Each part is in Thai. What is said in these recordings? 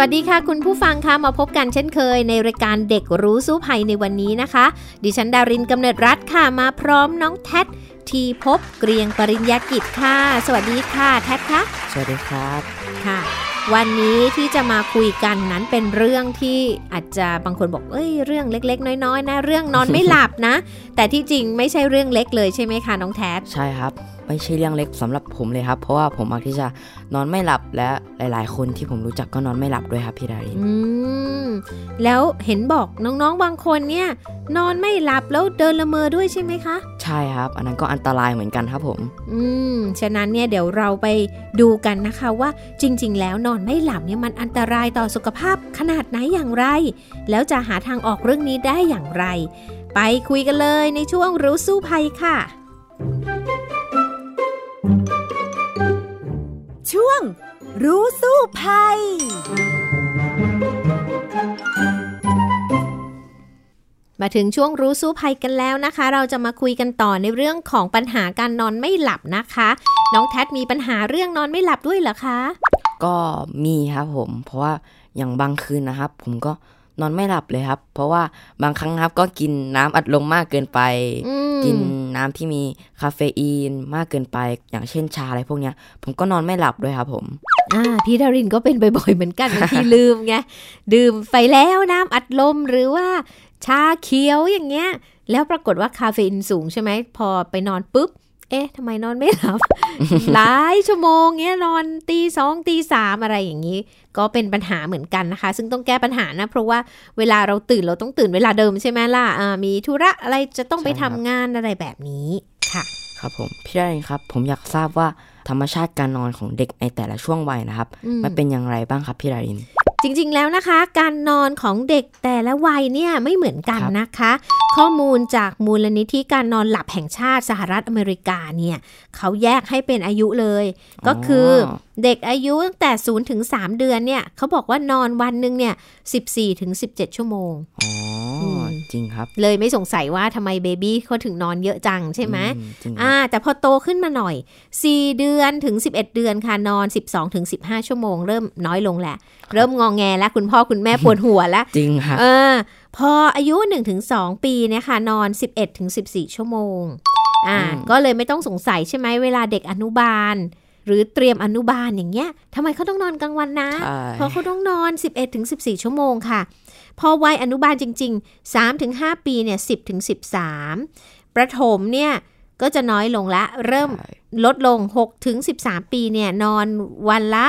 วัสดีค่ะ คุณผู้ฟังคะมาพบกันเช่นเคย ในรายการเด็กรู้สู้ภัยในวันนี้นะคะ ดิฉันดารินกำเนิดรัฐค่ะมาพร้อมน้องแท็ทีพบเกรียงปริญญากิจค่ะ สวัสดีค่ะแท็คะสวัสดีครับค่ะ วันนี้ที่จะมาคุยกันนั้นเป็นเรื่องที่อาจจะบางคนบอกเอ้ยเรื่องเล็ก ๆ น้อยๆนะ เรื่องนอนไม่หลับนะ แต่ที่จริงไม่ใช่เรื่องเล็กเลยใช่ไหมคะน้องแท็ใช่ครับ ไม่ใช่เรื่องเล็กสำหรับผมเลยครับ เพราะว่าผมมักที่จะนอนไม่หลับและหลาย ๆ คนที่ผมรู้จักก็นอนไม่หลับด้วยครับพี่ดารินอืมแล้วเห็นบอกน้องๆบางคนเนี่ย นอนไม่หลับแล้วเดินละเมอด้วยใช่ไหมคะ ใช่ครับ อันนั้นก็อันตรายเหมือนกันครับผม อืมฉะนั้นเนี่ยเดี๋ยวเราไปดูกันนะคะว่าจริง ๆ แล้วนอนไม่หลับเนี่ยมันอันตรายต่อสุขภาพขนาดไหนอย่างไร แล้วจะหาทางออกเรื่องนี้ได้อย่างไร ไปคุยกันเลยในช่วงรู้สู้ภัยค่ะ ช่วง รู้สู้ภัย มาถึงช่วงรู้สู้ภัยกันแล้วนะคะ เราจะมาคุยกันต่อในเรื่องของปัญหาการนอนไม่หลับนะคะ น้องแท็มีปัญหาเรื่องนอนไม่หลับด้วยเหรอคะ ก็มีครับผม เพราะว่าอย่างบางคืนนะครับ ผมก็ นอนไม่หลับเลยครับ เพราะว่าบางครั้งครับก็กินน้ำอัดลมมากเกินไป กินน้ำที่มีคาเฟอีนมากเกินไป อย่างเช่นชาอะไรพวกเนี้ย ผมก็นอนไม่หลับด้วยครับผมอ่าพี่ดารินก็เป็นบ่อยๆเหมือนกันที่ลืมไงดื่มไปแล้วน้ำอัดลมหรือว่า ชาเขียวอย่างเงี้ย แล้วปรากฏว่าคาเฟอีนสูงใช่ไหมพอไปนอนปุ๊บ เอ๊ะทำไมนอนไม่หลับ หลายชั่วโมงเงี้ยนอนตีสองตีสามอะไรอย่างนี้ ก็เป็นปัญหาเหมือนกันนะคะ ซึ่งต้องแก้ปัญหานะ เพราะว่าเวลาเราตื่นเราต้องตื่นเวลาเดิมใช่ไหมล่ะมีธุระอะไรจะต้องไปทำงานอะไรแบบนี้ค่ะ ครับผม พี่ได้ครับ ผมอยากทราบว่าธรรมชาติการนอนของเด็กในแต่ละช่วงวัยนะครับ มันเป็นอย่างไรบ้างครับพี่ดาริน จริงๆแล้วนะคะ การนอนของเด็กแต่ละวัยเนี่ยไม่เหมือนกันนะคะ ข้อมูลจากมูลนิธิการนอนหลับแห่งชาติสหรัฐอเมริกาเนี่ยเขาแยกให้เป็นอายุเลย ก็คือเด็กอายุตั้งแต่0ถึง3เดือนเนี่ยเขาบอกว่านอนวันหนึ่งเนี่ย14ถึง17 ชั่วโมงอ๋อ จริงครับ เลยไม่สงสัยว่าทำไมเบบี้เขาถึงนอนเยอะจังใช่ไหมอ่า แต่พอโตขึ้นมาหน่อย 4 เดือนถึง 11 เดือนค่ะนอน 12ถึง15 ชั่วโมง เริ่มน้อยลงแหละ เริ่มงองแงแล้วคุณพ่อคุณแม่ปวดหัวแล้ว จริงครับเออพออายุ 1-2 ปีเนี่ยค่ะนอน 11-14 ชั่วโมง อ่า ก็เลยไม่ต้องสงสัยใช่ไหมเวลาเด็กอนุบาล หรือเตรียมอนุบาลอย่างเงี้ยทำไมเขาต้องนอนกลางวันนะ เพราะเขาต้องนอน 11ถึง14 ชั่วโมงค่ะ พอวัยอนุบาลจริง ๆ3ถึง5ปีเนี่ย10ถึง13 ประถมเนี่ยก็จะน้อยลงละ เริ่มลดลง6ถึง13 ปีเนี่ยนอนวันละ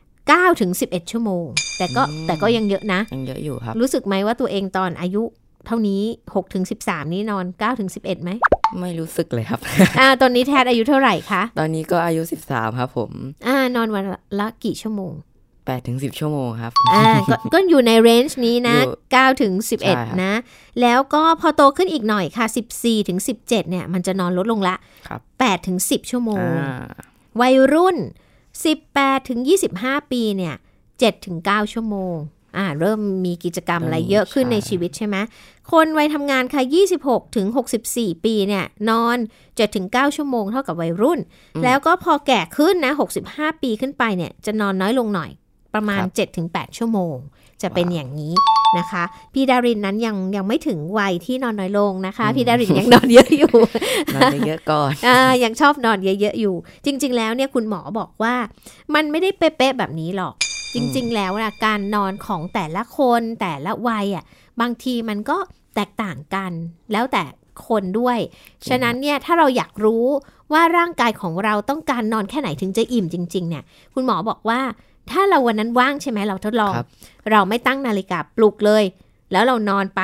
9ถึง11 ชั่วโมง แต่ก็แต่ก็ยังเยอะนะ ยังเยอะอยู่ครับ รู้สึกไหมว่าตัวเองตอนอายุเท่านี้6ถึง13 นี้นอน9ถึง11ไหม ไม่รู้สึกเลยครับอ่าตอนนี้แทนอายุเท่าไหร่คะ ตอนนี้ก็อายุสิบสามครับผม อ่านอนวันละกี่ชั่วโมง แปดถึงสิบชั่วโมงครับ อ่าก็อยู่ในเรนจ์นี้นะเก้าถึงสิบเอ็ดนะ แล้วก็พอโตขึ้นอีกหน่อยค่ะสิบสี่ถึงสิบเจ็ดเนี่ย มันจะนอนลดลงละแปดถึงสิบชั่วโมง วัยรุ่นสิบแปดถึงยี่สิบห้าปีเนี่ยเจ็ดถึงเก้าชั่วโมงอ่าเริ่มมีกิจกรรมอะไรเยอะขึ้นในชีวิตใช่ไหมคนวัยทำงานค่ะ 26ถึง64 ปีเนี่ย นอน 7 ถึง 9 ชั่วโมงเท่ากับวัยรุ่น แล้วก็พอแก่ขึ้นนะ 65 ปีขึ้นไปเนี่ย จะนอนน้อยลงหน่อย ประมาณ7ถึง8ชั่วโมง จะเป็นอย่างนี้นะคะ พี่ดารินนั้นยังยังไม่ถึงวัยที่นอนน้อยลงนะคะ พี่ดารินยังนอนเยอะอยู่นอนเยอะก่อนอ่ายังชอบนอนเยอะๆอยู่ จริง ๆ แล้วเนี่ยคุณหมอบอกว่า มันไม่ได้เป๊ะๆแบบนี้หรอก จริง ๆ แล้วนะการนอนของแต่ละคนแต่ละวัยอะบางทีมันก็แตกต่างกัน แล้วแต่คนด้วย ฉะนั้นเนี่ยถ้าเราอยากรู้ว่าร่างกายของเราต้องการนอนแค่ไหนถึงจะอิ่มจริง ๆ เนี่ย คุณหมอบอกว่า ถ้าเราวันนั้นว่างใช่ไหมเราทดลอง เราไม่ตั้งนาฬิกาปลุกเลย แล้วเรานอนไป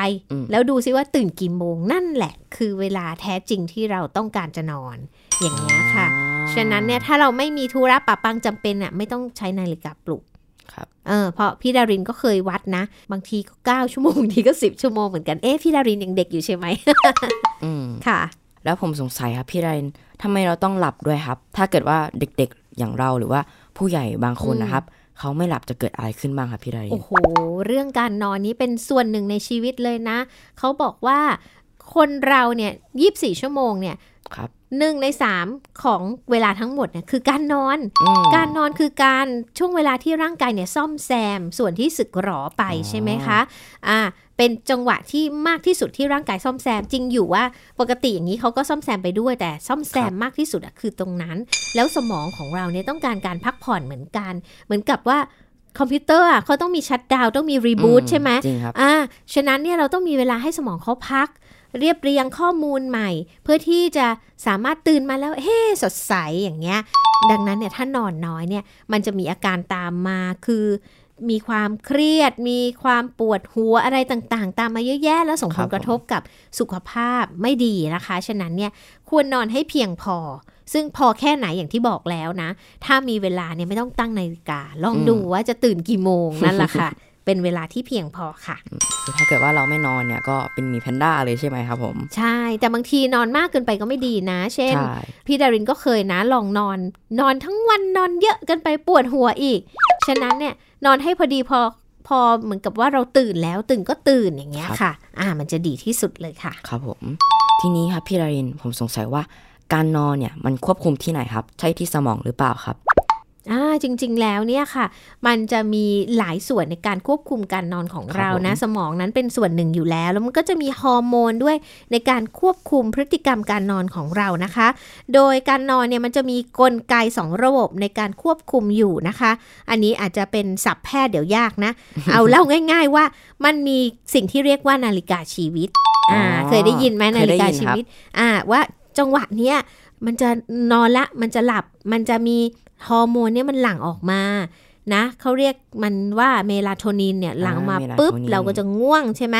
แล้วดูซิว่าตื่นกี่โมงนั่นแหละ คือเวลาแท้จริงที่เราต้องการจะนอน อย่างนี้ค่ะ ฉะนั้นเนี่ยถ้าเราไม่มีธุระปะปังจำเป็นอะไม่ต้องใช้นาฬิกาปลุกครับเออเพราะพี่ดารินก็เคยวัดนะ บางทีก็เก้าชั่วโมงบางทีก็สิบชั่วโมงเหมือนกันเอ๊ะพี่ดารินยังเด็กอยู่ใช่ไหมอืมค่ะ แล้วผมสงสัยครับพี่ดารินทำไมเราต้องหลับด้วยครับ ถ้าเกิดว่าเด็กๆอย่างเราหรือว่าผู้ใหญ่บางคนนะครับ เขาไม่หลับจะเกิดอะไรขึ้นบ้างครับพี่ดารินโอ้โห เรื่องการนอนนี้เป็นส่วนหนึ่งในชีวิตเลยนะ เขาบอกว่าคนเราเนี่ยยีิบสี่ชั่วโมงเนี่ยครับ หนึ่งในสามของเวลาทั้งหมดเนี่ยคือการนอน การนอนคือการช่วงเวลาที่ร่างกายเนี่ยซ่อมแซมส่วนที่สึกหรอไปใช่ไหมคะอ่าเป็นจังหวะที่มากที่สุดที่ร่างกายซ่อมแซมจริงอยู่ว่าปกติอย่างนี้เขาก็ซ่อมแซมไปด้วยแต่ซ่อมแซมมากที่สุดอะคือตรงนั้น แล้วสมองของเราเนี่ยต้องการการพักผ่อนเหมือนกัน เหมือนกับว่าคอมพิวเตอร์อะเขาต้องมีชัดดาวต้องมีรีบูตใช่ไหมจริงครับอ่าฉะนั้นเนี่ยเราต้องมีเวลาให้สมองเขาพัก เรียบเรียงข้อมูลใหม่ เพื่อที่จะสามารถตื่นมาแล้วเฮ้สดใสอย่างเงี้ย ดังนั้นเนี่ยถ้านอนน้อยเนี่ยมันจะมีอาการตามมาคือมีความเครียด มีความปวดหัวอะไรต่างๆ ตามมาเยอะแยะ แล้วส่งผลกระทบกับสุขภาพไม่ดีนะคะ ฉะนั้นเนี่ยควรนอนให้เพียงพอ ซึ่งพอแค่ไหนอย่างที่บอกแล้วนะ ถ้ามีเวลาเนี่ยไม่ต้องตั้งนาฬิกา ลองดูว่าจะตื่นกี่โมงนั่นแหละค่ะ เป็นเวลาที่เพียงพอค่ะคือถ้าเกิดว่าเราไม่นอนเนี่ยก็เป็นมีแพนด้าเลยใช่ไหมครับผม ใช่ แต่บางทีนอนมากเกินไปก็ไม่ดีนะ เช่น พี่ดารินก็เคยนะลองนอน นอนทั้งวันนอนเยอะเกินไปปวดหัวอีก ฉะนั้นเนี่ยนอนให้พอดีพอพอเหมือนกับว่าเราตื่นแล้วตื่นก็ตื่นอย่างเงี้ยค่ะ อ่ามันจะดีที่สุดเลยค่ะ ครับผม ทีนี้ครับพี่ดารินผมสงสัยว่าการนอนเนี่ยมันควบคุมที่ไหนครับ ใช่ที่สมองหรือเปล่าครับ อ่าจริง ๆ แล้วเนี่ยค่ะ มันจะมีหลายส่วนในการควบคุมการนอนของเรานะ สมองนั้นเป็นส่วนหนึ่งอยู่แล้ว แล้วมันก็จะมีฮอร์โมนด้วยในการควบคุมพฤติกรรมการนอนของเรานะคะ โดยการนอนเนี่ยมันจะมีกลไก 2 ระบบในการควบคุมอยู่นะคะ อันนี้อาจจะเป็นศัพท์แพทย์เดี๋ยวยากนะ เอาเล่าง่าย ๆว่ามันมีสิ่งที่เรียกว่านาฬิกาชีวิตอ่าเคยได้ยินไหมนาฬิกาชีวิตอ่าว่าจังหวะเนี้ยมันจะนอนละมันจะหลับมันจะมี ฮอร์โมนเนี่ยมันหลั่งออกมานะเขาเรียกมันว่าเมลาโทนินเนี่ยหลั่งมาปุ๊บ เราก็จะง่วงใช่ไหม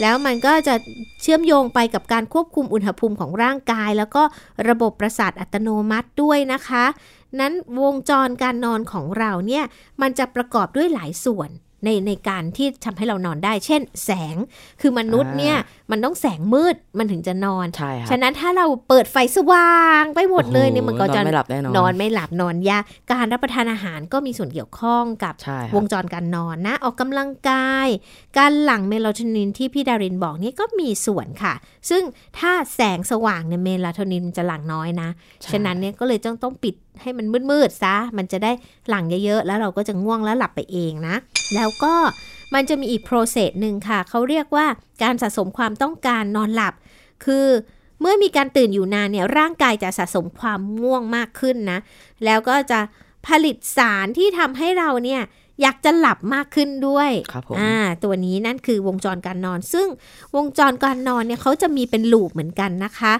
แล้วมันก็จะเชื่อมโยงไปกับการควบคุมอุณหภูมิของร่างกาย แล้วก็ระบบประสาทอัตโนมัติด้วยนะคะ นั้นวงจรการนอนของเราเนี่ย มันจะประกอบด้วยหลายส่วน ในในการที่ทำให้เรานอนได้ เช่น แสงคือมนุษย์เนี่ยมันต้องแสงมืดมันถึงจะนอนใช่ฉะนั้นถ้าเราเปิดไฟสว่างไปหมดเลยเนี่ยมันก็จะนอนไม่หลับแน่นอนนอนไม่หลับนอนยากการรับประทานอาหารก็มีส่วนเกี่ยวข้องกับวงจรการนอนนะ ออกกำลังกาย การหลั่งเมลาโทนินที่พี่ดารินบอกนี่ก็มีส่วนค่ะ ซึ่งถ้าแสงสว่างเนี่ยเมลาโทนินจะหลั่งน้อยนะ ฉะนั้นเนี่ยก็เลยต้องต้องปิด ให้มันมืดๆซะ มันจะได้หลั่งเยอะๆ แล้วเราก็จะง่วงแล้วหลับไปเองนะ แล้วก็มันจะมีอีกโปรเซสหนึ่งค่ะ เขาเรียกว่าการสะสมความต้องการนอนหลับ คือเมื่อมีการตื่นอยู่นานเนี่ยร่างกายจะสะสมความง่วงมากขึ้นนะ แล้วก็จะผลิตสารที่ทำให้เราเนี่ยอยากจะหลับมากขึ้นด้วยอ่าตัวนี้นั่นคือวงจรการนอน ซึ่งวงจรการนอนเนี่ยเขาจะมีเป็นลูปเหมือนกันนะคะ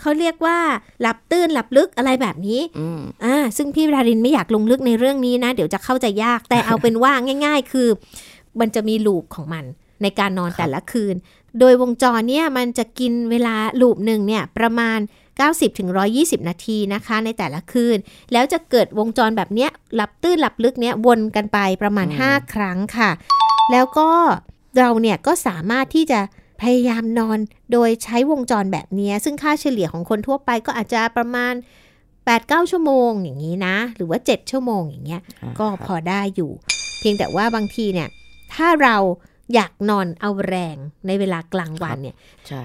เขาเรียกว่าหลับตื้นหลับลึกอะไรแบบนี้อ่าซึ่งพี่รารินไม่อยากลงลึกในเรื่องนี้นะ เดี๋ยวจะเข้าใจยากแต่เอาเป็นว่าง่าย ๆ คือ มันจะมีลูปของมันในการนอนแต่ละคืน โดยวงจรเนี่ยมันจะกินเวลาลูปหนึ่งเนี่ยประมาณ 90ถึง120 นาทีนะคะ ในแต่ละคืน แล้วจะเกิดวงจรแบบเนี้ยหลับตื้นหลับลึกเนี้ยวนกันไปประมาณ 5 ครั้งค่ะ แล้วก็เราเนี่ยก็สามารถที่จะ พยายามนอนโดยใช้วงจรแบบนี้ ซึ่งค่าเฉลี่ยของคนทั่วไปก็อาจจะประมาณ 8-9 ชั่วโมงอย่างนี้นะ หรือว่า 7 ชั่วโมงอย่างเงี้ยก็พอได้อยู่ เพียงแต่ว่าบางทีเนี่ย ถ้าเราอยากนอนเอาแรงในเวลากลางวันเนี่ย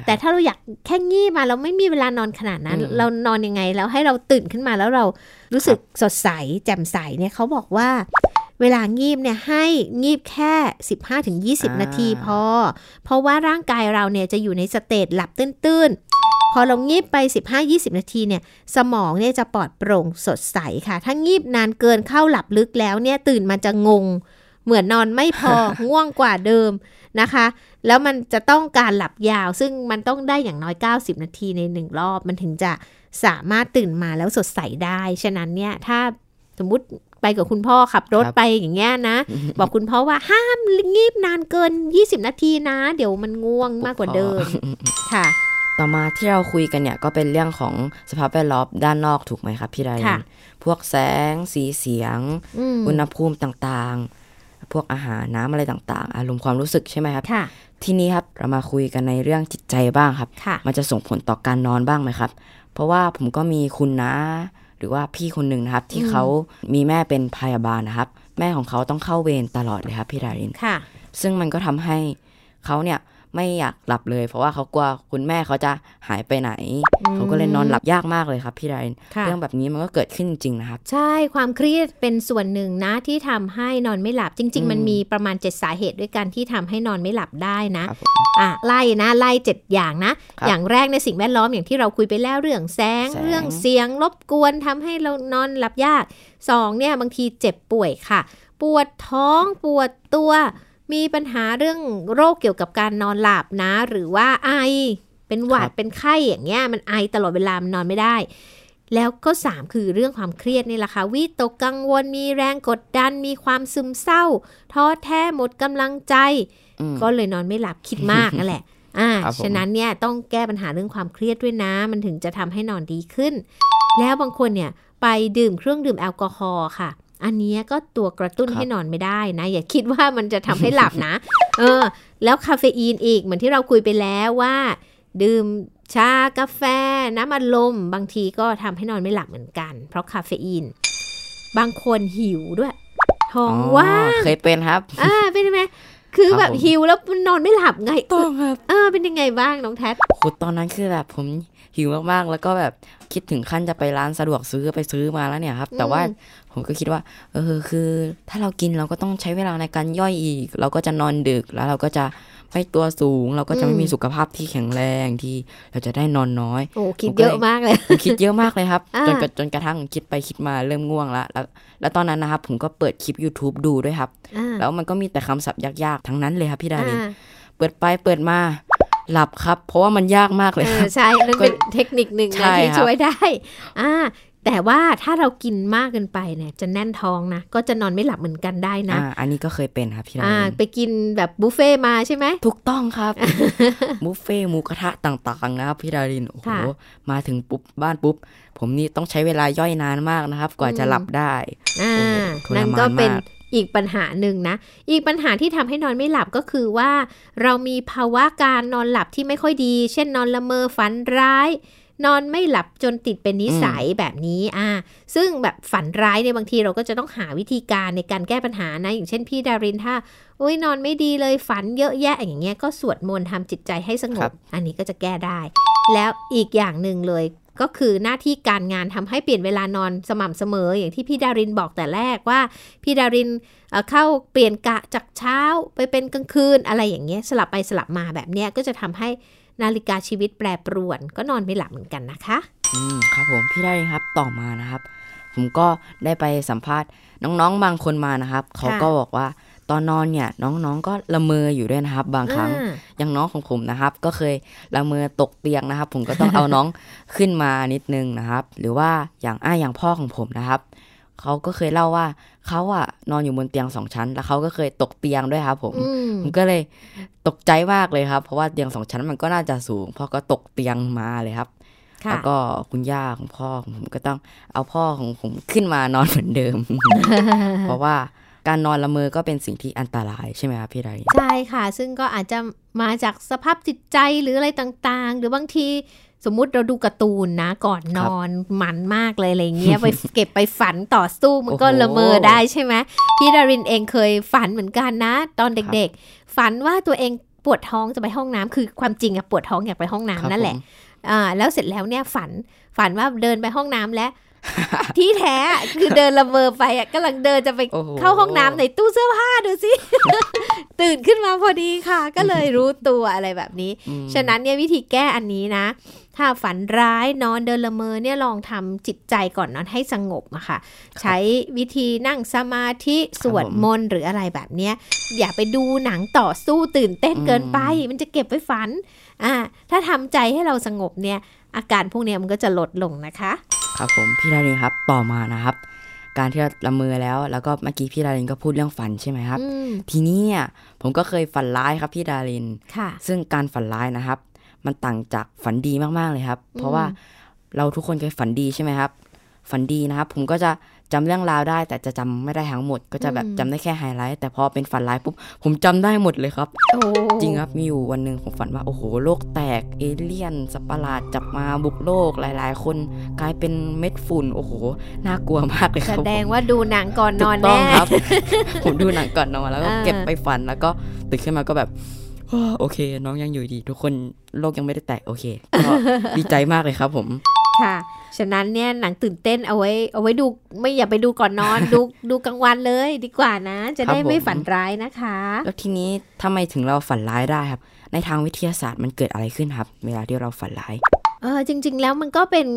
แต่ถ้าเราอยากแค่งีบมาเราไม่มีเวลานอนขนาดนั้น เรานอนยังไงแล้วให้เราตื่นขึ้นมาแล้วเรารู้สึกสดใสแจ่มใสเนี่ยเขาบอกว่า เวลางีบเนี่ยให้งีบแค่ 15-20 นาทีพอ เพราะว่าร่างกายเราเนี่ยจะอยู่ในสเตจหลับตื้นๆ พอเรางีบไป 15-20 นาทีเนี่ยสมองเนี่ยจะปลอดโปร่งสดใสค่ะ ถ้างีบนานเกินเข้าหลับลึกแล้วเนี่ยตื่นมันจะงง เหมือนนอนไม่พอง่วงกว่าเดิมนะคะ แล้วมันจะต้องการหลับยาว ซึ่งมันต้องได้อย่างน้อย 90 นาทีในหนึ่งรอบมันถึงจะสามารถตื่นมาแล้วสดใสได้ ฉะนั้นเนี่ยถ้าสมมุติ ไปกับคุณพ่อขับรถไปอย่างเงี้ยนะ บอกคุณพ่อว่าห้ามงีบนานเกิน 20 นาทีนะ เดี๋ยวมันง่วงมากกว่าเดิมค่ะ ต่อมาที่เราคุยกันเนี่ยก็เป็นเรื่องของสภาพแวดล้อมด้านนอกถูกไหมครับพี่ไรพวกแสงสีเสียง อุณหภูมิต่างพวกอาหารน้ำอะไรต่างๆ อารมณ์ความรู้สึกใช่ไหมครับค่ะทีนี้ครับเรามาคุยกันในเรื่องจิตใจบ้างครับค่ะมันจะส่งผลต่อการนอนบ้างไหมครับ เพราะว่าผมก็มีคุณนะ หรือว่าพี่คนหนึ่งนะครับ ที่เขามีแม่เป็นพยาบาลนะครับ แม่ของเขาต้องเข้าเวรตลอดเลยครับพี่ดารินค่ะ ซึ่งมันก็ทำให้เขาเนี่ย ไม่อยากหลับเลย เพราะว่าเขากลัวคุณแม่เขาจะหายไปไหน เขาก็เลยนอนหลับยากมากเลยครับพี่ดารินค่ะเรื่องแบบนี้มันก็เกิดขึ้นจริงๆนะครับ ใช่ความเครียดเป็นส่วนหนึ่งนะที่ทำให้นอนไม่หลับจริงอืมๆมันมีประมาณ 7 สาเหตุด้วยกันที่ทำให้นอนไม่หลับได้นะครับผมอะไล่นะไล่เจ็ดอย่างนะครับอย่างแรกในสิ่งแวดล้อมอย่างที่เราคุยไปแล้วเรื่องแสงแสงเรื่องเสียงรบกวนทำให้เรานอนหลับยากสองเนี่ยบางทีเจ็บป่วยค่ะ ปวดท้องปวดตัว มีปัญหาเรื่องโรคเกี่ยวกับการนอนหลับนะ หรือว่าไอ เป็นหวัดเป็นไข้อย่างเงี้ยมันไอตลอดเวลามันนอนไม่ได้ แล้วก็ 3 คือเรื่องความเครียดนี่แหละค่ะวิตกกังวลมีแรงกดดันมีความซึมเศร้าท้อแท้หมดกำลังใจอืมก็เลยนอนไม่หลับคิดมากนั่นแหละอ่าครับผมฉะนั้นเนี่ยต้องแก้ปัญหาเรื่องความเครียดด้วยนะ มันถึงจะทำให้นอนดีขึ้น แล้วบางคนเนี่ยไปดื่มเครื่องดื่มแอลกอฮอล์ค่ะ อันเนี้ยก็ตัวกระตุ้นให้นอนไม่ได้นะ อย่าคิดว่ามันจะทำให้หลับนะ เออ แล้วคาเฟอีนอีกเหมือนที่เราคุยไปแล้วว่า ดื่มชากาแฟ น้ำอัดลม บางทีก็ทำให้นอนไม่หลับเหมือนกัน เพราะคาเฟอีน บางคนหิวด้วย ท้องว่างเคยเป็นครับ อ่าเป็นไหมคือครับแบบผมหิวแล้วมันนอนไม่หลับไงต้องครับเออเป็นยังไงบ้างน้องแท็โหตอนนั้นคือแบบผมหิวมากๆ แล้วก็แบบ คิดถึงขั้นจะไปร้านสะดวกซื้อไปซื้อมาแล้วเนี่ยครับ แต่ว่าผมก็คิดว่า เออคือ ถ้าเรากินเราก็ต้องใช้เวลาในการย่อยอีก เราก็จะนอนดึกแล้วเราก็จะไม่ตัวสูง เราก็จะไม่มีสุขภาพที่แข็งแรงที่เราจะได้นอนน้อยโอ้คิดเยอะมากเลยผมคิดเยอะมากเลยครับอ่าจนกระจนกระทั่งคิดไปคิดมาเริ่มง่วงแล้วแล้ว แล้วตอนนั้นนะครับ ผมก็เปิดคลิป YouTube ดูด้วยครับอ่าแล้วมันก็มีแต่คำศัพท์ยากๆทั้งนั้นเลยครับพี่ดารินอ่าเปิดไปเปิดมา หลับครับ เพราะว่ามันยากมากเลยเอคอรับใช่นั่นเป็นเทคนิคหนึ่งใช่นะที่ครับช่วยได้ อ่า แต่ว่าถ้าเรากินมากเกินไปเนี่ยจะแน่นท้องนะก็จะนอนไม่หลับเหมือนกันได้นะอ่าอันนี้ก็เคยเป็นครับพี่ดาอ่ารินไปกินแบบบุฟเฟ่ต์มาใช่ไหมถูกต้องครับบุฟเฟ่ต์หมูกระทะต่างๆนะครับพี่ดารินโอ้โหค่ะมาถึงปุ๊บบ้านปุ๊บผมนี่ต้องใช้เวลาย่อยนานมากนะครับ กว่าจะอืมหลับได้อ่าโอ้โหทรมานนั่นก็เป็นมาก อีกปัญหาหนึ่งนะ อีกปัญหาที่ทำให้นอนไม่หลับก็คือว่า เรามีภาวะการนอนหลับที่ไม่ค่อยดี เช่นนอนละเมอฝันร้าย นอนไม่หลับจนติดเป็นนิสัยแบบนี้อ่าซึ่งแบบฝันร้ายเนี่ยบางทีเราก็จะต้องหาวิธีการในการแก้ปัญหานะ อย่างเช่นพี่ดารินถ้าอุ้ยนอนไม่ดีเลยฝันเยอะแยะอย่างเงี้ยก็สวดมนต์ทำจิตใจให้สงครับบอันนี้ก็จะแก้ได้ แล้วอีกอย่างหนึ่งเลย ก็คือหน้าที่การงานทำให้เปลี่ยนเวลานอนสม่ำเสมอ อย่างที่พี่ดารินบอกแต่แรกว่า พี่ดารินเเข้าเปลี่ยนกะจากเช้าไปเป็นกลางคืนอะไรอย่างเงี้ยสลับไปสลับมาแบบเนี้ยก็จะทำให้นาฬิกาชีวิตแปรปรวน ก็นอนไม่หลับเหมือนกันนะคะ อืมครับผมพี่ได้ครับต่อมานะครับ ผมก็ได้ไปสัมภาษณ์น้องๆบางคนมานะครับ เขาก็บอกว่า ตอนนอนเนี่ยน้องๆก็ละเมออยู่ด้วยนะครับ บางครั้งอ่าอย่างน้องของผมนะครับ ก็เคยละเมอตกเตียงนะครับ ผมก็ต้องเอาน้องขึ้นมานิดนึงนะครับ หรือว่าอย่างอ้าอย่างพ่อของผมนะครับเขาก็เคยเล่าว่าเขาอะนอนอยู่บนเตียงสองชั้น แล้วเขาก็เคยตกเตียงด้วยครับ ผมอืมผมก็เลยตกใจมากเลยครับ เพราะว่าเตียงสองชั้นมันก็น่าจะสูงพ่อก็ตกเตียงมาเลยครับค่ะแล้วก็คุณย่าของพ่อของผมก็ต้องเอาพ่อของผมขึ้นมานอนเหมือนเดิม เพราะว่า การนอนละเมอก็เป็นสิ่งที่อันตรายใช่ไหมครับพี่ไรใช่ค่ะ ซึ่งก็อาจจะมาจากสภาพจิตใจหรืออะไรต่างๆ หรือบางทีสมมุติเราดูการ์ตูนนะก่อนนอนมันมากเลยอะไรเงี้ยไปเก็บไปฝันต่อสู้มันก็โอ้โหละเมอได้ใช่ไหมพี่ดารินเองเคยฝันเหมือนกันนะ ตอนเด็กๆ ฝันว่าตัวเองปวดท้องจะไปห้องน้ำคือความจริงอะปวดท้องอยากไปห้องน้ำครับนั่นแหละผมอ่าแล้วเสร็จแล้วเนี่ยฝันฝันว่าเดินไปห้องน้ำและ ที่แท้อะคือเดินละเมอไปอะกำลังเดินจะไปโอ้โหเข้าห้องน้ำในตู้เสื้อผ้าดูสิ ตื่นขึ้นมาพอดีค่ะ ก็เลยรู้ตัวอะไรแบบนี้อืมฉะนั้นเนี่ยวิธีแก้อันนี้นะ ถ้าฝันร้ายนอนเดินละเมอเนี่ยลองทำจิตใจก่อนนอนให้สงบอะค่ะ ใช้วิธีนั่งสมาธิสวดมนต์หรืออะไรแบบเนี้ย อย่าไปดูหนังต่อสู้ตื่นเต้นเกินไป มันจะเก็บไว้ฝันอ่าถ้าทำใจให้เราสงบเนี่ย อาการพวกเนี้ยมันก็จะลดลงนะคะ ครับผมพี่ดารินครับต่อมานะครับ การที่เราละเมอแล้ว แล้วก็เมื่อกี้พี่ดารินก็พูดเรื่องฝันใช่ไหมครับอืมทีนี้เนี่ยผมก็เคยฝันร้ายครับพี่ดารินค่ะซึ่งการฝันร้ายนะครับ มันต่างจากฝันดีมากๆเลยครับ เพราะว่าเราทุกคนเคยฝันดีใช่ไหมครับ ฝันดีนะครับ ผมก็จะ จำเรื่องราวได้ แต่จะจำไม่ได้ทั้งหมด ก็จะแบบจำได้แค่ไฮไลท์แต่พอเป็นฝันร้ายปุ๊บผมจำได้หมดเลยครับจริงครับมีอยู่วันหนึ่งผมฝันว่าโอ้โหโลกแตกเอเลี่ยนสัตว์ประหลาดจับมาบุกโลกหลาย ๆ คนกลายเป็นเม็ดฝุ่นโอ้โหน่ากลัวมากเลยครับแสดงว่าดูหนังก่อนนอนแน่ครับ ผมดูหนังก่อนนอนแล้วก็เก็บไปฝันแล้วก็ตื่นขึ้นมาก็แบบโอเค น้องยังอยู่ดี ทุกคนโลกยังไม่ได้แตกโอเคก็ดีใจมากเลยครับผม ค่ะ ฉะนั้นเนี่ยหนังตื่นเต้นเอาไว้ เอาไว้ดูไม่อย่าไปดูก่อนนอน ดูดูกลางวันเลยดีกว่านะ จะได้ไม่ฝันร้ายนะคะ แล้วทีนี้ทำไมถึงเราฝันร้ายได้ครับ ในทางวิทยาศาสตร์มันเกิดอะไรขึ้นครับ เวลาที่เราฝันร้ายเออจริง ๆ แล้วมันก็เป็น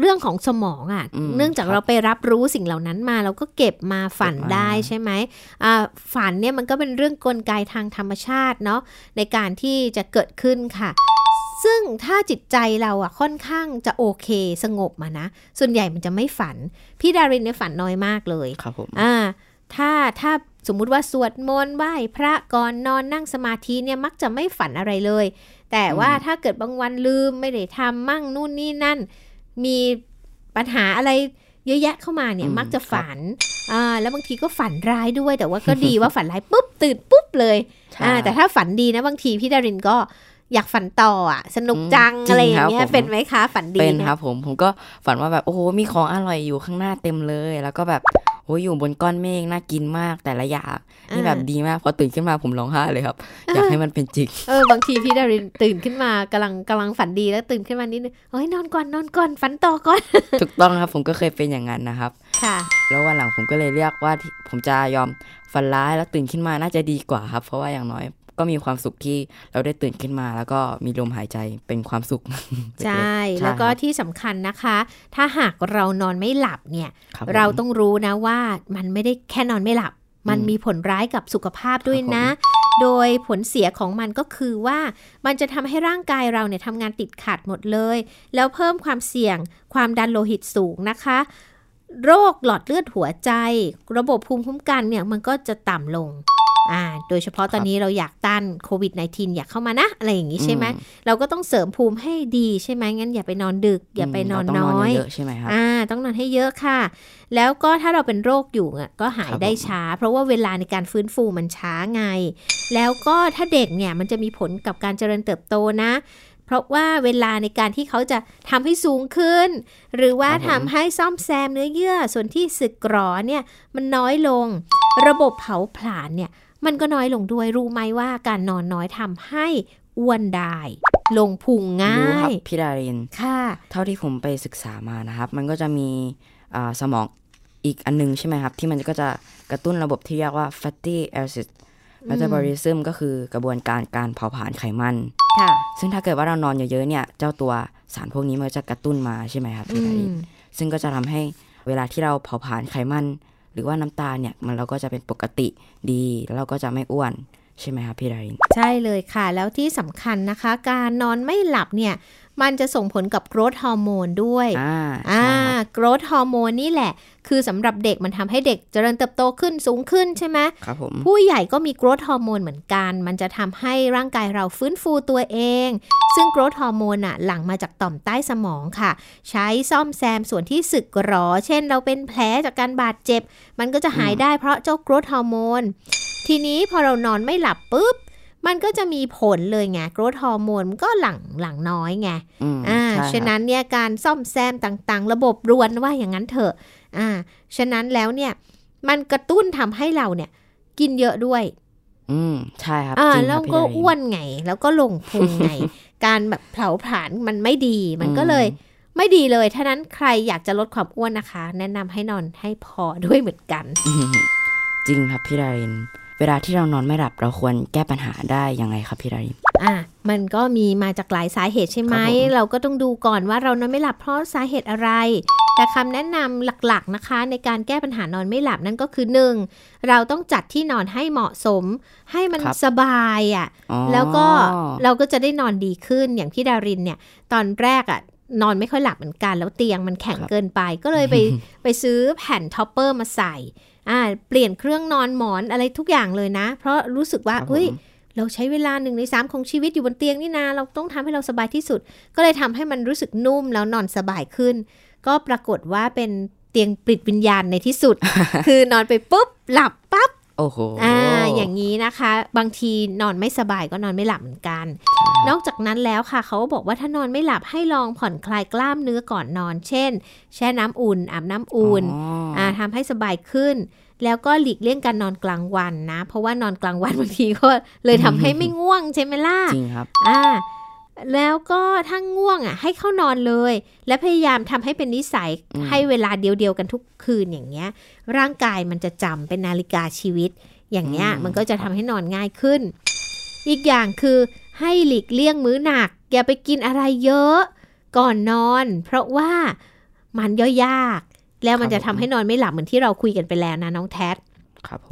เรื่องของสมองอะ่ะ เนื่องจากเราไปรับรู้สิ่งเหล่านั้นมา เราก็เก็บมาฝันได้ใช่ไหมฝันเนี่ยมันก็เป็นเรื่องกลไกทางธรรมชาติเนาะในการที่จะเกิดขึ้นค่ะ ซึ่งถ้าจิตใจเราอะค่อนข้างจะโอเคสงบมานะ ส่วนใหญ่มันจะไม่ฝัน พี่ดารินเนี่ยฝันน้อยมากเลยครับผมอ่าถ้าถ้าสมมุติว่าสวดมนต์ไหว้พระก่อนนอนนั่งสมาธิเนี่ยมักจะไม่ฝันอะไรเลย แต่ว่าถ้าเกิดบางวันลืมไม่ได้ทำมั่งนู่นนี่นั่น มีปัญหาอะไรเยอะแยะเข้ามาเนี่ยมักจะฝันอ่าแล้วบางทีก็ฝันร้ายด้วยแต่ว่าก็ดีว่าฝันร้ายปุ๊บตื่นปุ๊บเลยอ่าแต่ถ้าฝันดีนะบางทีพี่ดารินก็ อยากฝันต่ออะ สนุกจังอะไรอย่างเงี้ยเป็นไหมคะฝันดีเป็นครับผมผมก็ฝันว่าแบบโอ้โหมีของอร่อยอยู่ข้างหน้าเต็มเลย แล้วก็แบบโอ้ยอยู่บนก้อนเมฆน่ากินมากแต่ละอย่างนี่แบบดีมากพอตื่นขึ้นมาผมร้องไห้เลยครับ อยากให้มันเป็นจริงเออบางทีพี่ดารินตื่นขึ้นมากำลังกำลังฝันดีแล้วตื่นขึ้นมานิดนึงเฮ้ยนอนก่อนนอนก่อนฝันต่อก่อนถูกต้องครับผมก็เคยเป็นอย่างนั้นนะครับ ค่ะ แล้ววันหลังผมก็เลยเรียกว่าผมจะยอมฝันร้ายแล้วตื่นขึ้นมาน่าจะดีกว่าครับ เพราะว่าอย่างน้อย ก็มีความสุขที่เราได้ตื่นขึ้นมา แล้วก็มีลมหายใจเป็นความสุข ใช่ แล้วก็ที่สำคัญนะคะ ถ้าหากเรานอนไม่หลับเนี่ยเราต้องรู้นะว่ามันไม่ได้แค่นอนไม่หลับ มันมีผลร้ายกับสุขภาพด้วยนะ โดยผลเสียของมันก็คือว่ามันจะทำให้ร่างกายเราเนี่ยทำงานติดขัดหมดเลย แล้วเพิ่มความเสี่ยงความดันโลหิตสูงนะคะโรคหลอดเลือดหัวใจ ระบบภูมิคุ้มกันเนี่ยมันก็จะต่ำลง อ่าโดยเฉพาะตอนนี้เราอยากต้านโควิด -19 อยากเข้ามานะ อะไรอย่างนี้ใช่ไหมเราก็ต้องเสริมภูมิให้ดีใช่ไหมงั้นอย่าไปนอนดึก อย่าไปนอนน้อยเยอะใช่ไหมครับอ่าต้องนอนให้เยอะค่ะ แล้วก็ถ้าเราเป็นโรคอยู่อะก็หายได้ช้า เพราะว่าเวลาในการฟื้นฟูมันช้าไง แล้วก็ถ้าเด็กเนี่ยมันจะมีผลกับการเจริญเติบโตนะเพราะว่าเวลาในการที่เขาจะทำให้สูงขึ้น หรือว่าทำให้ซ่อมแซมเนื้อเยื่อ ส่วนที่สึกกรอเนี่ยมันน้อยลง ระบบเผาผลาญเนี่ย มันก็น้อยลงด้วยรู้ไหมว่าการนอนน้อยทำให้อ้วนได้ลงพุงง่ายรู้ครับพี่ดารินค่ะ เท่าที่ผมไปศึกษามานะครับ มันก็จะมีสมองอีกอันนึงใช่ไหมครับ ที่มันก็จะกระตุ้นระบบที่เรียกว่า fatty acid metabolism ก็คือกระบวนการการเผาผลาญไขมันค่ะ ซึ่งถ้าเกิดว่าเรานอนเยอะๆเนี่ย เจ้าตัวสารพวกนี้มันจะกระตุ้นมาใช่ไหมครับพี่ดารินซึ่งก็จะทำให้เวลาที่เราเผาผลาญไขมัน หรือว่าน้ำตาลเนี่ยมันเราก็จะเป็นปกติดีแล้วเราก็จะไม่อ้วนใช่ไหมคะพี่ดาริน ใช่เลยค่ะ แล้วที่สำคัญนะคะ การนอนไม่หลับเนี่ย มันจะส่งผลกับ growth hormone ด้วยอ่าอ่า growth hormone นี่แหละ คือสำหรับเด็กมันทำให้เด็กเจริญเติบโตขึ้นสูงขึ้นใช่ไหมครับผมผู้ใหญ่ก็มี growth hormone เหมือนกัน มันจะทำให้ร่างกายเราฟื้นฟูตัวเอง ซึ่ง growth hormone อะหลั่งมาจากต่อมใต้สมองค่ะ ใช้ซ่อมแซมส่วนที่สึกหรอ เช่น เราเป็นแผลจากการบาดเจ็บ มันก็จะหายได้เพราะเจ้าโกรทฮอร์โมนทีนี้พอเรานอนไม่หลับปุ๊บ มันก็จะมีผลเลยไงโกรทฮอร์โมนมันก็หลังหลังน้อยไงอ่าฉะนั้นเนี่ยการซ่อมแซมต่างๆ ระบบรวนว่าอย่างนั้นเถอะอ่าฉะนั้นแล้วเนี่ยมันกระตุ้นทำให้เราเนี่ย กินเยอะด้วย อืมใช่ครับอ่าแล้วก็อ้วนไง แล้วก็ลงพุงไง การแบบเผาผลาญมันไม่ดี มันก็เลยไม่ดีเลยถ้านั้นใครอยากจะลดความอ้วนนะคะ แนะนำให้นอนให้พอด้วยเหมือนกัน จริงครับพี่ดาริน เวลาที่เรานอนไม่หลับเราควรแก้ปัญหาได้ยังไงครับพี่ดารินอะมันก็มีมาจากหลายสาเหตุใช่ไหม เราก็ต้องดูก่อนว่าเรานอนไม่หลับเพราะสาเหตุอะไร แต่คำแนะนำหลักๆนะคะ ในการแก้ปัญหานอนไม่หลับนั่นก็คือหนึ่งเราต้องจัดที่นอนให้เหมาะสม ให้มันสบายอะ่ะแล้วก็เราก็จะได้นอนดีขึ้นอย่างพี่ดารินเนี่ย ตอนแรกอะ่ะนอนไม่ค่อยหลับเหมือนกันแล้วเตียงมันแข็งเกินไป ก็เลยไปไปซื้อแผ่น topper มาใส่ อ่าเปลี่ยนเครื่องนอนหมอนอะไรทุกอย่างเลยนะ เพราะรู้สึกว่าเฮ้ยเราใช้เวลาหนึ่งในสามของชีวิตอยู่บนเตียงนี่นาเราต้องทำให้เราสบายที่สุด ก็เลยทำให้มันรู้สึกนุ่มแล้วนอนสบายขึ้น ก็ปรากฏว่าเป็นเตียงปลิดวิญญาณในที่สุด คือนอนไปปุ๊บ หลับปั๊บ โอ้โหอ่าอย่างนี้นะคะ บางทีนอนไม่สบายก็นอนไม่หลับเหมือนกัน นอกจากนั้นแล้วค่ะ เขาบอกว่าถ้านอนไม่หลับให้ลองผ่อนคลายกล้ามเนื้อก่อนนอน เช่น แช่น้ำอุ่นอาบน้ำอุ่นอ่าทำให้สบายขึ้น แล้วก็หลีกเลี่ยงการนอนกลางวันนะ เพราะว่านอนกลางวันบางทีก็เลยทำให้ไม่ง่วงใช่ไหมล่ะจริงครับ อ่า แล้วก็ถ้าง่วงอะให้เข้านอนเลย และพยายามทำให้เป็นนิสัยให้เวลาเดียวๆกันทุกคืนอย่างเงี้ย ร่างกายมันจะจำเป็นนาฬิกาชีวิต อย่างเงี้ยมันก็จะทำให้นอนง่ายขึ้น อีกอย่างคือให้หลีกเลี่ยงมื้อหนัก อย่าไปกินอะไรเยอะ ก่อนนอน เพราะว่ามันย่อยยาก แล้วมันจะทำให้นอนไม่หลับเหมือนที่เราคุยกันไปแล้วนะน้องแท็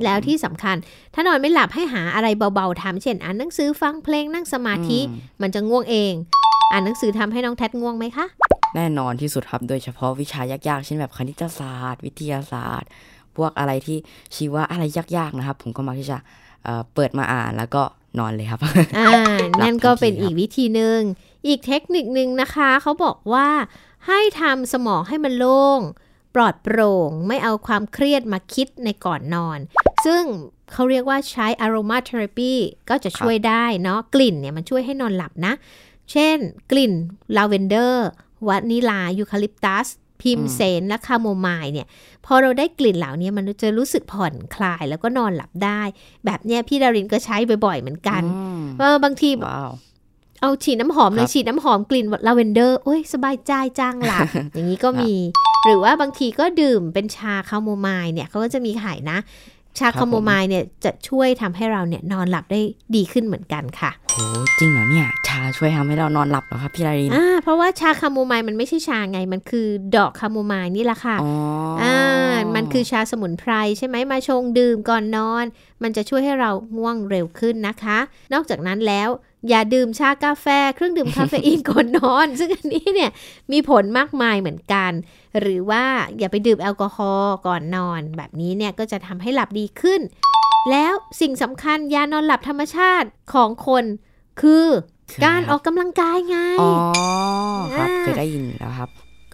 แล้วที่สำคัญ ถ้านอนไม่หลับให้หาอะไรเบาๆทำเช่นอ่านหนังสือฟังเพลงนั่งสมาธิ มันจะง่วงเอง อ่านหนังสือทำให้น้องแท็ง่วงไหมคะ แน่นอนที่สุดครับโดยเฉพาะวิชายากๆ เช่นแบบคณิตศาสตร์ วิทยาศาสตร์ พวกอะไรที่ชีวะอะไรยากๆนะครับ ผมก็มักที่จะเปิดมาอ่านแล้วก็นอนเลยครับ อ่า นั่นก็เป็นอีกวิธีหนึ่ง อีกเทคนิคหนึ่งนะคะ เขาบอกว่าให้ทำสมองให้มันโล่ง ปลอดโปร่ง ไม่เอาความเครียดมาคิดในก่อนนอน ซึ่งเขาเรียกว่าใช้ aroma therapy ก็จะช่วยได้เนาะกลิ่นเนี่ยมันช่วยให้นอนหลับนะ เช่น กลิ่นลาเวนเดอร์วานิลายูคาลิปตัสพิมเสนและคาโมไมล์เนี่ย พอเราได้กลิ่นเหล่านี้มันจะรู้สึกผ่อนคลายแล้วก็นอนหลับได้ แบบเนี้ยพี่ดารินก็ใช้บ่อยๆเหมือนกันว่าบางทีเอาฉีดน้ำหอมเลยฉีดน้ำหอมกลิ่นลาเวนเดอร์โอ้ยสบายใจจังหลับ อย่างนี้ก็มี หรือว่าบางทีก็ดื่มเป็นชาคาโมไมล์เนี่ยเขาก็จะมีขายนะ ชาคาโมไมล์เนี่ยจะช่วยทำให้เราเนี่ยนอนหลับได้ดีขึ้นเหมือนกันค่ะโอ้จริงเหรอเนี่ยชาช่วยทำให้เรานอนหลับเหรอครับพี่ดารินอ่าเพราะว่าชาคาโมไมล์มันไม่ใช่ชาไงมันคือดอกคาโมไมล์นี่แหละค่ะอ๋อ่ามันคือชาสมุนไพรใช่ไหมมาชงดื่มก่อนนอน มันจะช่วยให้เราง่วงเร็วขึ้นนะคะ นอกจากนั้นแล้ว อย่าดื่มชากาแฟเครื่องดื่มคาเฟอีนก่อนนอน ซึ่งอันนี้เนี่ยมีผลมากมายเหมือนกัน หรือว่าอย่าไปดื่มแอลกอฮอล์ก่อนนอน แบบนี้เนี่ยก็จะทำให้หลับดีขึ้น แล้วสิ่งสำคัญยานอนหลับธรรมชาติของคนคือการออกกำลังกายไง อ๋อครับเคยได้ยินแล้วครับ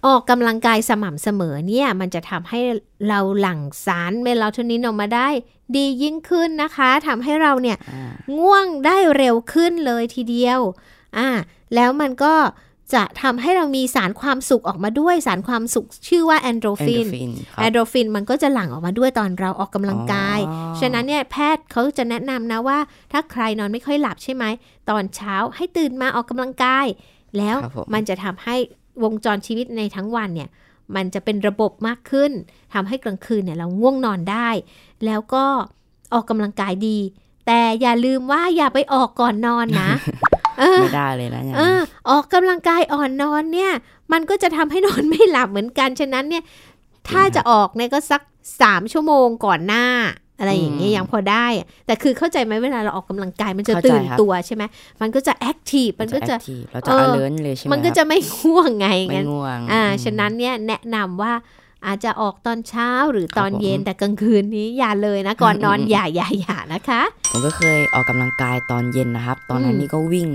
ออกกำลังกายสม่ำเสมอเนี่ย มันจะทำให้เราหลั่งสารเมลาโทนินออกมาได้ ดียิ่งขึ้นนะคะทำให้เราเนี่ยง่วงได้เร็วขึ้นเลยทีเดียวอ่าแล้วมันก็จะทำให้เรามีสารความสุขออกมาด้วยสารความสุขชื่อว่าแอนโดรฟินแอนโดรฟินมันก็จะหลั่งออกมาด้วยตอนเราออกกำลังกาย ฉะนั้นเนี่ยแพทย์เขาจะแนะนำนะว่า ถ้าใครนอนไม่ค่อยหลับใช่ไหม ตอนเช้าให้ตื่นมาออกกำลังกาย แล้วมันจะทำให้ วงจรชีวิตในทั้งวันเนี่ยมันจะเป็นระบบมากขึ้นทำให้กลางคืนเนี่ยเราง่วงนอนได้ แล้วก็ออกกำลังกายดี แต่อย่าลืมว่าอย่าไปออกก่อนนอนนะไม่ได้เลยนะอออกกำลังกายอ่อนนอนเนี่ย มันก็จะทำให้นอนไม่หลับเหมือนกัน ฉะนั้นเนี่ย ถ้าจะออกเนี่ยก็สักสามชั่วโมงก่อนหน้า อะไรอย่างเงี้ยยังพอได้ แต่คือเข้าใจไหมเวลาเราออกกำลังกายมันจะตื่นตัวใช่ไหมมันก็จะแอคทีฟมันก็จะเราจะเลินเลยใช่ไหมมันก็จะไม่ง่วงไงไม่ง่วงอ่าฉะนั้นเนี่ยแนะนำว่าอาจจะออกตอนเช้าหรือตอนเย็นแต่กลางคืนนี้อย่าเลยนะก่อนนอนอย่าอย่าอย่านะคะ ผมก็เคยออกกำลังกายตอนเย็นนะครับ ตอนนั้นนี่ก็วิ่ง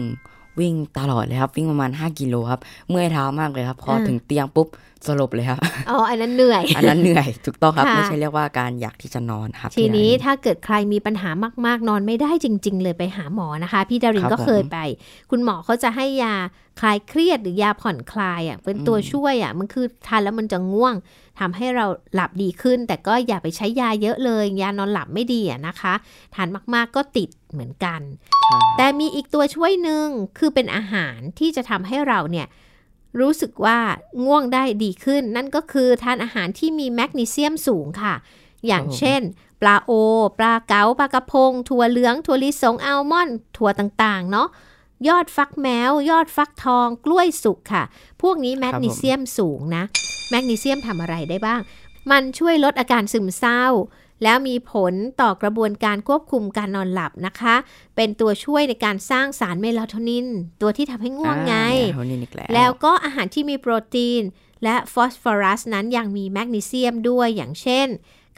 วิ่งตลอดเลยครับ วิ่งประมาณ 5 กิโลครับ เมื่อยเท้ามากเลยครับ พอถึงเตียงปุ๊บสลบเลยครับ อ๋อ อันนั้นเหนื่อย อันนั้นเหนื่อยถูกต้องครับ ไม่ใช่เรียกว่าการอยากที่จะนอนครับ ทีนี้ถ้าเกิดใครมีปัญหามากๆ นอนไม่ได้จริง ๆ เลยไปหาหมอนะคะ พี่ดารินก็เคยไป คุณหมอเขาจะให้ยาคลายเครียดหรือยาผ่อนคลายอะเป็นตัวช่วยอะมันคือทานแล้วมันจะง่วง ทำให้เราหลับดีขึ้น แต่ก็อย่าไปใช้ยาเยอะเลย ยานอนหลับไม่ดีอะนะคะ ทานมากๆก็ติดเหมือนกัน แต่มีอีกตัวช่วยหนึ่งคือเป็นอาหารที่จะทำให้เราเนี่ยรู้สึกว่าง่วงได้ดีขึ้น นั่นก็คือทานอาหารที่มีแมกนีเซียมสูงค่ะ อย่างเช่น ปลาโอ ปลาเก๋าปลากระพง ถั่วเหลือง ถั่วลิสงอัลมอนด์ถั่วต่างๆ เนาะ ยอดฟักแมวยอดฟักทองกล้วยสุกค่ะ พวกนี้แมกนีเซียมสูงนะ แมกนีเซียมทำอะไรได้บ้าง มันช่วยลดอาการซึมเศร้า แล้วมีผลต่อกระบวนการควบคุมการนอนหลับนะคะ เป็นตัวช่วยในการสร้างสารเมลาโทนิน ตัวที่ทำให้ง่วงไง แล้วก็อาหารที่มีโปรตีน และฟอสฟอรัสนั้นยังมีแมกนีเซียมด้วยอย่างเช่น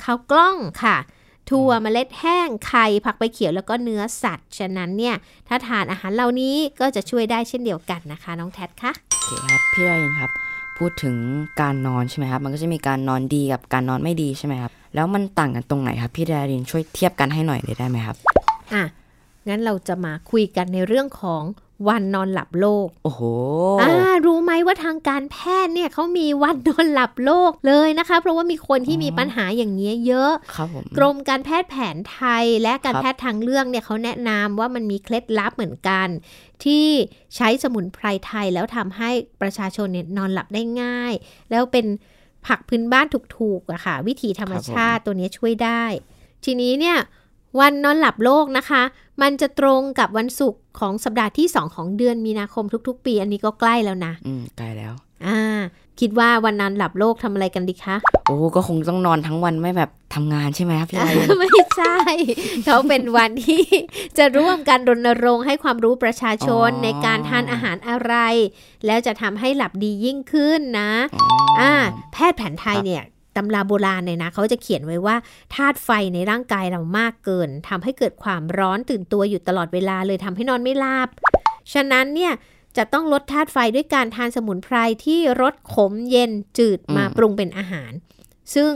ข้าวกล้องค่ะ ถั่วเมล็ดแห้งไข่ผักใบเขียวแล้วก็เนื้อสัตว์ ฉะนั้นเนี่ย ถ้าทานอาหารเหล่านี้ก็จะช่วยได้เช่นเดียวกันนะคะ น้องแท็ดคะโอเคครับพี่ไรนครับ พูดถึงการนอนใช่ไหมครับ มันก็จะมีการนอนดีกับการนอนไม่ดีใช่ไหมครับ แล้วมันต่างกันตรงไหนครับ พี่ดารินช่วยเทียบกันให้หน่อยเลยได้ไหมครับอะงั้นเราจะมาคุยกันในเรื่องของ วันนอนหลับโลก โอ้โหอ่ารู้ไหมว่าทางการแพทย์เนี่ยเขามีวันนอนหลับโลกเลยนะคะ เพราะว่ามีคนที่มีปัญหาอย่างนี้เยอะครับผมกรมการแพทย์แผนไทยและการแพทย์ทางเลือกเนี่ยเขาแนะนำว่ามันมีเคล็ดลับเหมือนกัน ที่ใช้สมุนไพรไทยแล้วทำให้ประชาชนเนี่ยนอนหลับได้ง่าย แล้วเป็นผักพื้นบ้านถูกๆอะค่ะ วิถีธรรมชาติตัวนี้ช่วยได้ ทีนี้เนี่ย วันนอนหลับโลกนะคะ มันจะตรงกับวันศุกร์ของสัปดาห์ที่ 2 ของเดือนมีนาคมทุก ๆ ปี อันนี้ก็ใกล้แล้วนะ อืมใกล้แล้ว อ่า คิดว่าวันนอนหลับโลกทำอะไรกันดีคะ โอ้ก็คงต้องนอนทั้งวันไม่แบบทำงานใช่ไหมครับพี่ดารินไม่ใช่ เขาเป็นวันที่จะร่วมกันรณรงค์ให้ความรู้ประชาชนอ๋อในการทานอาหารอะไร แล้วจะทำให้หลับดียิ่งขึ้นนะ อ่า แพทย์แผนไทยครับเนี่ย ตำราโบราณเนี่ยนะเขาจะเขียนไว้ว่าธาตุไฟในร่างกายเรามากเกินทำให้เกิดความร้อนตื่นตัวอยู่ตลอดเวลาเลยทำให้นอนไม่หลับ ฉะนั้นเนี่ยจะต้องลดธาตุไฟด้วยการทานสมุนไพรที่รสขมเย็นจืดมาอืมปรุงเป็นอาหาร ซึ่ง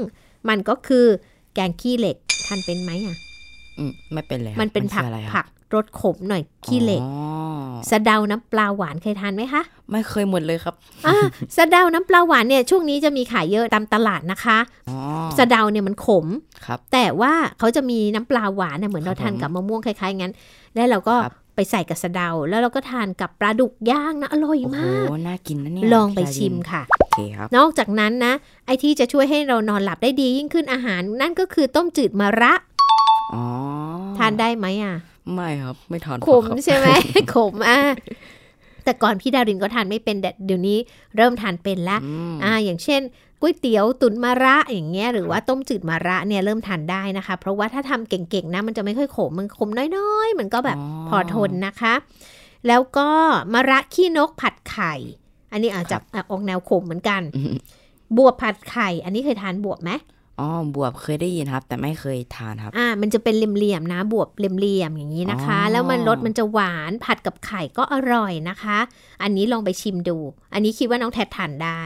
มันก็คือแกงขี้เหล็กทานเป็นไหมอะอืมไม่เป็นเลยครับมันเป็นผักคืออะไรครับผัก รสขมหน่อยขี้เหล็กอ๋อสะเดาน้ำปลาหวานเคยทานไหมคะ ไม่เคยหมดเลยครับอ่าสะเดาน้ำปลาหวานเนี่ยช่วงนี้จะมีขายเยอะตามตลาดนะคะอ๋อสะเดาเนี่ยมันขมครับ แต่ว่าเขาจะมีน้ำปลาหวานเนี่ยเหมือนครัเราบทานผมกับมะม่วงคล้ายๆงั้น แล้วเราก็ครับไปใส่กับสะเดา แล้วเราก็ทานกับปลาดุกย่างนะอร่อยโอ้โหมากน่ากินนะเนี่ยลองไปพี่ดารินชิมค่ะโอเคครับนอกจากนั้นนะ ไอที่จะช่วยให้เรานอนหลับได้ดียิ่งขึ้นอาหาร นั่นก็คือต้มจืดมะระอ๋อทานได้ไหมอะ ไม่ครับ ไม่ทานขมครับใช่ไหมขมอะแต่ก่อนพี่ดารินก็ทานไม่เป็นแต่เดี๋ยวนี้เริ่มทานเป็นละอืมอ่า อย่างเช่นก๋วยเตี๋ยวตุ๋นมะระอย่างเงี้ยหรือว่าต้มจืดมะระเนี่ยเริ่มทานได้นะคะ เพราะว่าถ้าทำเก่งๆนะมันจะไม่ค่อยขมมันขมน้อยๆ มันก็แบบพอทนนะคะ แล้วก็มะระขี้นกผัดไข่ อันนี้อาจจะอะออกแนวขมเหมือนกันอืมบวบผัดไข่ อันนี้เคยทานบวบไหม อ๋อบวบเคยได้ยินครับ แต่ไม่เคยทานครับ อ่า มันจะเป็นเหลี่ยมๆนะบวบเหลี่ยมๆอย่างนี้นะคะอ๋อแล้วมันรสมันจะหวานผัดกับไข่ก็อร่อยนะคะ อันนี้ลองไปชิมดู อันนี้คิดว่าน้องแทดทานได้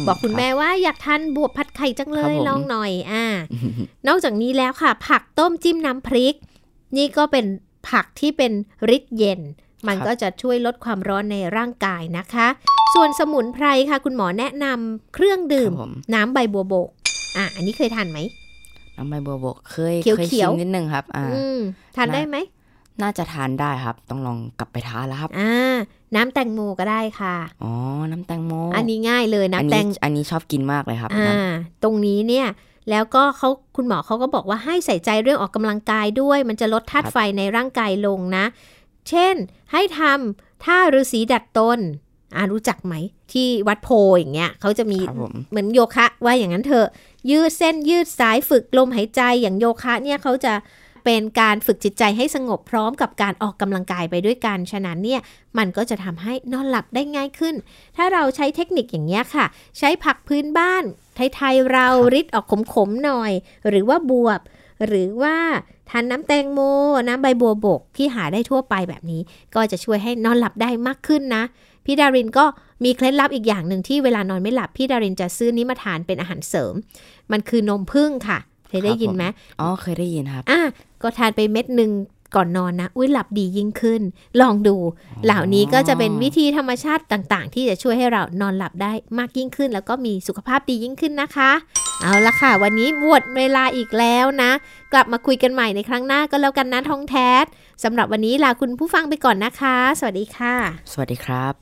มบอกคุณรับแม่ว่าอยากทานบวบผัดไข่จังเลครับยผมลองหน่อยอ่านอกจากนี้แล้วค่ะ ผักต้มจิ้มน้ำพริก นี่ก็เป็นผักที่เป็นฤทธิ์เย็น มันก็จะช่วยลดความร้อนในร่างกายนะคะ ส่วนสมุนไพรค่ะ คุณหมอแนะนำเครื่องดื่มครับผมน้ำใบบัวบก อะอันนี้เคยทานไหมน้ำใบบัวบกเคยเขียวๆเคยชิมนิดนึงครับ อ่าอืมทานน่าได้ไหมน่าจะทานได้ครับ ต้องลองกลับไปทานแล้วครับ อ่า น้ำแตงโมก็ได้ค่ะ อ๋อ น้ำแตงโม อันนี้ง่ายเลยอันน้ำแตนี้งอันนี้ชอบกินมากเลยครับ อ่าน้ตรงนี้เนี่ย แล้วก็เขาคุณหมอเขาก็บอกว่าให้ใส่ใจเรื่องออกกำลังกายด้วย มันจะลดธาตุไฟในร่างกายลงนะ เช่น ให้ทำท่าฤาษีดัดตน อ่ารู้จักไหม ที่วัดโพอย่างเงี้ยเขาจะมีครับผมเหมือนโยคะว่าอย่างนั้นเถอะ ยืดเส้นยืดสายฝึกลมหายใจอย่างโยคะเนี่ยเขาจะเป็นการฝึกจิตใจให้สงบพร้อมกับการออกกำลังกายไปด้วยกัน ฉะนั้นเนี่ยมันก็จะทำให้นอนหลับได้ง่ายขึ้น ถ้าเราใช้เทคนิคอย่างเงี้ยค่ะ ใช้ผักพื้นบ้านไทยๆเราริดออกขมๆหน่อย หรือว่าบวบ หรือว่าทานน้ำแตงโม น้ำใบบัวบกที่หาได้ทั่วไปแบบนี้ ก็จะช่วยให้นอนหลับได้มากขึ้นนะ พี่ดารินก็มีเคล็ดลับอีกอย่างหนึ่งที่เวลานอนไม่หลับ พี่ดารินจะซื้อนี้มาทานเป็นอาหารเสริม มันคือนมผึ้งค่ะ เคยได้ยินไหมำอ๋อเคยได้ยินครับอะก็ทานไปเม็ดหนึ่งก่อนนอนนะ อุ้ยหลับดียิ่งขึ้น ลองดู เหล่านี้ก็จะเป็นวิธีธรรมชาติต่างๆ ที่จะช่วยให้เรานอนหลับได้มากยิ่งขึ้น แล้วก็มีสุขภาพดียิ่งขึ้นนะคะ เอาละค่ะ วันนี้หมดเวลาอีกแล้วนะ กลับมาคุยกันใหม่ในครั้งหน้าก็แล้วกันนะทองแท้สำหรับวันนี้ลาคุณผู้ฟังไปก่อนนะคะ สวัสดีค่ะ สวัสดีครับ